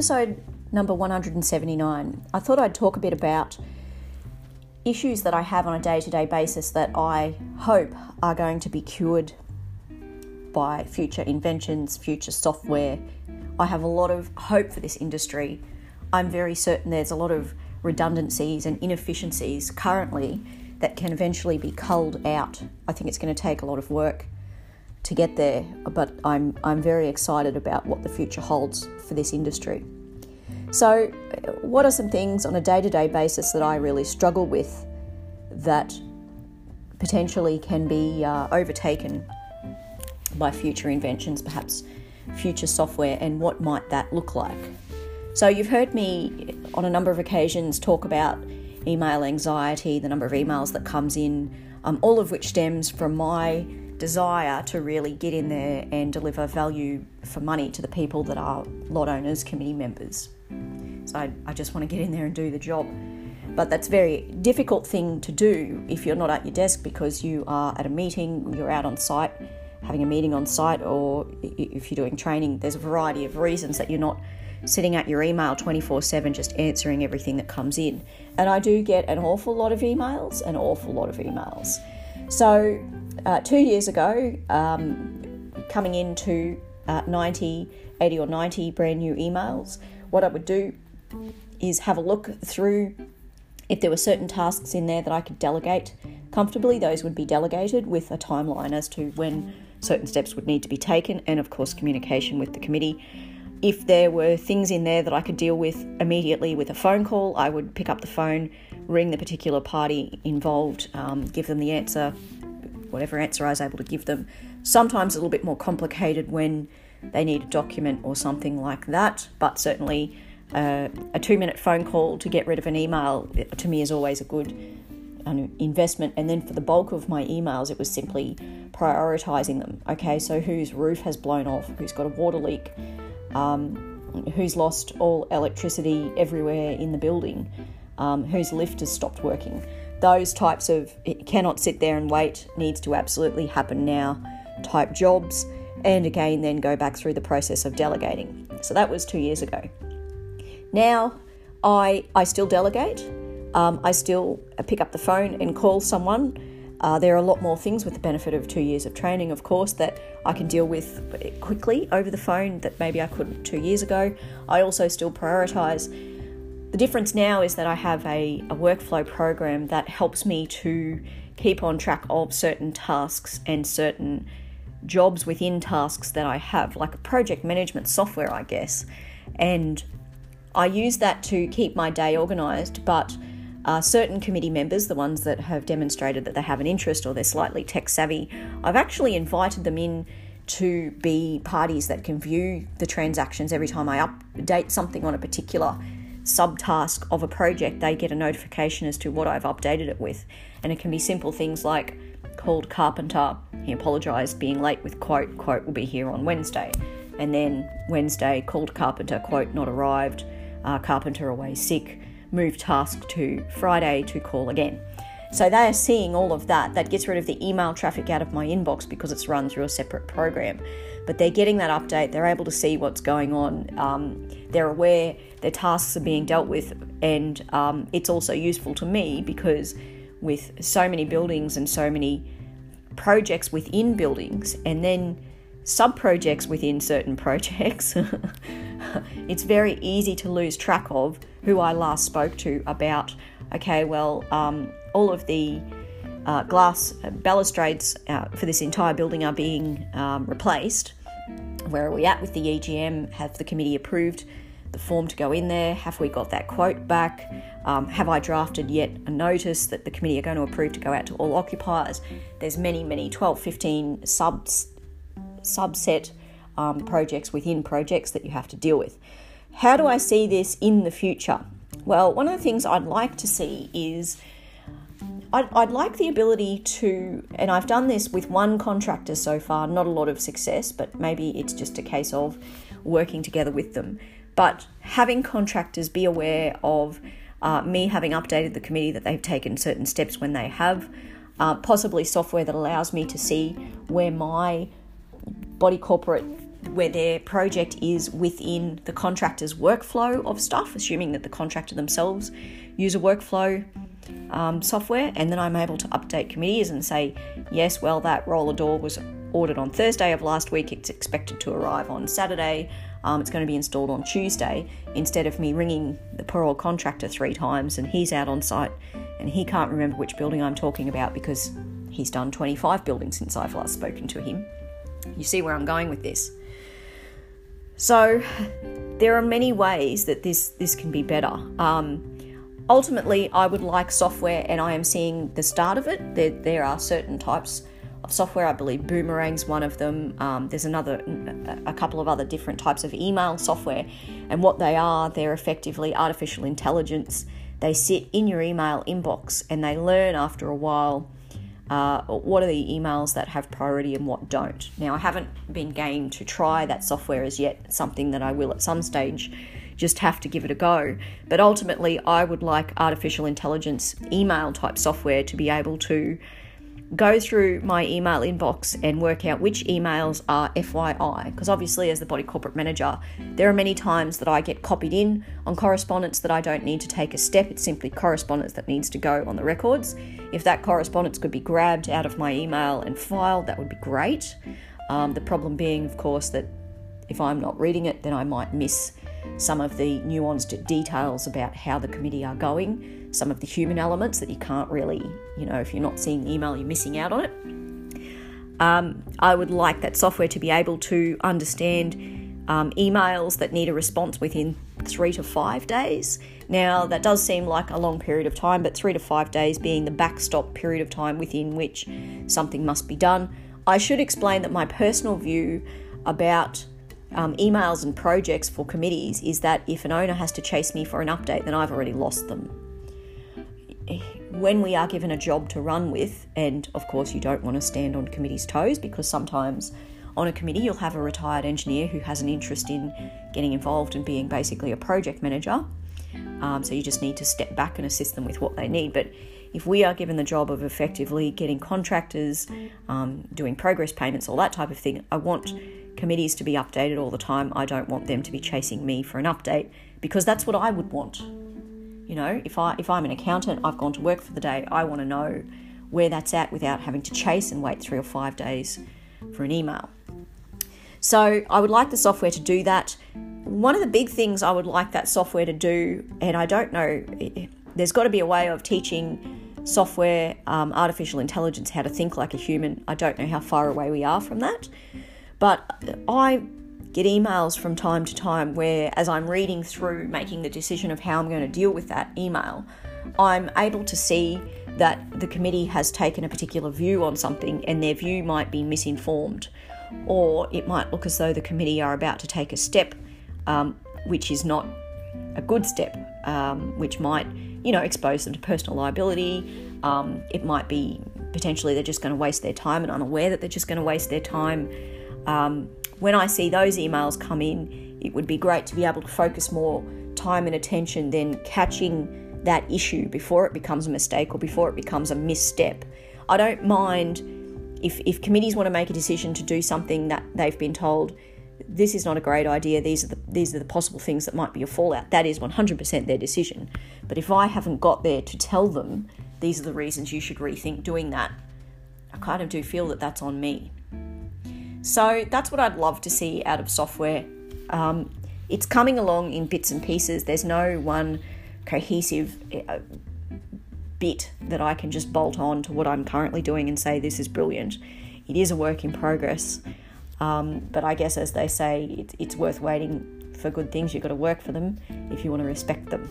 episode number 179. I thought I'd talk a bit about issues that I have on a day to day basis that I hope are going to be cured by future inventions, future software. I have a lot of hope for this industry. I'm very certain there's a lot of redundancies and inefficiencies currently that can eventually be culled out. I think it's going to take a lot of work to get there, but I'm, I'm very excited about what the future holds for this industry. So, what are some things on a day to day basis that I really struggle with that potentially can be uh, overtaken by future inventions, perhaps future software, and what might that look like? So, you've heard me on a number of occasions talk about email anxiety, the number of emails that comes in, um, all of which stems from my desire to really get in there and deliver value for money to the people that are lot owners, committee members. So I, I just want to get in there and do the job. But that's a very difficult thing to do if you're not at your desk because you are at a meeting, you're out on site, having a meeting on site, or if you're doing training, there's a variety of reasons that you're not sitting at your email 24 7 just answering everything that comes in. And I do get an awful lot of emails, an awful lot of emails. So uh, two years ago, um, coming into uh, 90, 80 or 90 brand new emails, what I would do is have a look through if there were certain tasks in there that I could delegate comfortably, those would be delegated with a timeline as to when certain steps would need to be taken, and of course, communication with the committee. If there were things in there that I could deal with immediately with a phone call, I would pick up the phone, ring the particular party involved, um, give them the answer, whatever answer I was able to give them. Sometimes a little bit more complicated when they need a document or something like that, but certainly uh, a two minute phone call to get rid of an email to me is always a good investment. And then for the bulk of my emails, it was simply prioritizing them. Okay, so whose roof has blown off, who's got a water leak, um, who's lost all electricity everywhere in the building, um, whose lift has stopped working those types of cannot sit there and wait, needs to absolutely happen now type jobs, and again, then go back through the process of delegating. So that was two years ago. Now, I, I still delegate. Um, I still pick up the phone and call someone. Uh, there are a lot more things with the benefit of two years of training, of course, that I can deal with quickly over the phone that maybe I couldn't two years ago. I also still prioritise the difference now is that I have a, a workflow program that helps me to keep on track of certain tasks and certain jobs within tasks that I have, like a project management software, I guess. And I use that to keep my day organised, but uh, certain committee members, the ones that have demonstrated that they have an interest or they're slightly tech savvy, I've actually invited them in to be parties that can view the transactions every time I update something on a particular subtask of a project, they get a notification as to what I've updated it with. And it can be simple things like called Carpenter. He apologised being late with quote, quote will be here on Wednesday. And then Wednesday, called Carpenter, quote, not arrived, uh, Carpenter away sick, move task to Friday to call again. So they are seeing all of that. That gets rid of the email traffic out of my inbox because it's run through a separate program. But they're getting that update, they're able to see what's going on, um, they're aware their tasks are being dealt with, and um, it's also useful to me because with so many buildings and so many projects within buildings, and then sub projects within certain projects, it's very easy to lose track of who I last spoke to about, okay, well, um, all of the uh, glass balustrades uh, for this entire building are being um, replaced. Where are we at with the EGM? Have the committee approved the form to go in there? Have we got that quote back? Um, have I drafted yet a notice that the committee are going to approve to go out to all occupiers? There's many, many 12, 15 subs, subset um, projects within projects that you have to deal with. How do I see this in the future? Well, one of the things I'd like to see is I'd, I'd, like the ability to, and I've done this with one contractor so far, not a lot of success, but maybe it's just a case of working together with them. But having contractors be aware of uh, me having updated the committee that they've taken certain steps when they have, uh, possibly software that allows me to see where my body corporate where their project is within the contractor's workflow of stuff, assuming that the contractor themselves use a workflow um, software, and then I'm able to update committees and say, yes, well, that roller door was ordered on Thursday of last week, it's expected to arrive on Saturday. Um, it's going to be installed on Tuesday instead of me ringing the poor old contractor three times and he's out on site and he can't remember which building I'm talking about because he's done 25 buildings since I've last spoken to him. You see where I'm going with this. So there are many ways that this this can be better. Um, ultimately, I would like software, and I am seeing the start of it. There, there are certain types of software. I believe Boomerang's one of them. Um, there's another, a couple of other different types of email software, and what they are, they're effectively artificial intelligence. They sit in your email inbox, and they learn after a while uh, what are the emails that have priority and what don't. Now, I haven't been game to try that software as yet, something that I will at some stage just have to give it a go. But ultimately, I would like artificial intelligence email type software to be able to go through my email inbox and work out which emails are FYI. Because obviously, as the body corporate manager, there are many times that I get copied in on correspondence that I don't need to take a step. It's simply correspondence that needs to go on the records. If that correspondence could be grabbed out of my email and filed, that would be great. Um, the problem being, of course, that if I'm not reading it, then I might miss some of the nuanced details about how the committee are going, some of the human elements that you can't really, you know, if you're not seeing the email, you're missing out on it. Um, I would like that software to be able to understand um, emails that need a response within three to five days. Now, that does seem like a long period of time, but three to five days being the backstop period of time within which something must be done. I should explain that my personal view about um, emails and projects for committees is that if an owner has to chase me for an update, then I've already lost them. When we are given a job to run with, and of course, you don't want to stand on committee's toes because sometimes on a committee you'll have a retired engineer who has an interest in getting involved and being basically a project manager. Um, so you just need to step back and assist them with what they need. But if we are given the job of effectively getting contractors, um, doing progress payments, all that type of thing, I want committees to be updated all the time. I don't want them to be chasing me for an update because that's what I would want. You know, if I if I'm an accountant, I've gone to work for the day, I want to know where that's at without having to chase and wait 3 or 5 days for an email. So, I would like the software to do that. One of the big things I would like that software to do, and I don't know, there's got to be a way of teaching software, um, artificial intelligence, how to think like a human. I don't know how far away we are from that. But I get emails from time to time where, as I'm reading through making the decision of how I'm going to deal with that email, I'm able to see that the committee has taken a particular view on something and their view might be misinformed. Or it might look as though the committee are about to take a step um, which is not a good step, um, which might, you know, expose them to personal liability. Um, it might be potentially they're just going to waste their time and unaware that they're just going to waste their time um, when I see those emails come in, it would be great to be able to focus more time and attention then catching that issue before it becomes a mistake or before it becomes a misstep. I don't mind if, if committees want to make a decision to do something that they've been told this is not a great idea. These are the these are the possible things that might be a fallout. That is 100% their decision. But if I haven't got there to tell them these are the reasons you should rethink doing that, I kind of do feel that that's on me. So that's what I'd love to see out of software. Um, it's coming along in bits and pieces. There's no one cohesive uh, bit that I can just bolt on to what I'm currently doing and say this is brilliant. It is a work in progress. Um, but I guess, as they say, it, it's worth waiting for good things. You've got to work for them if you want to respect them.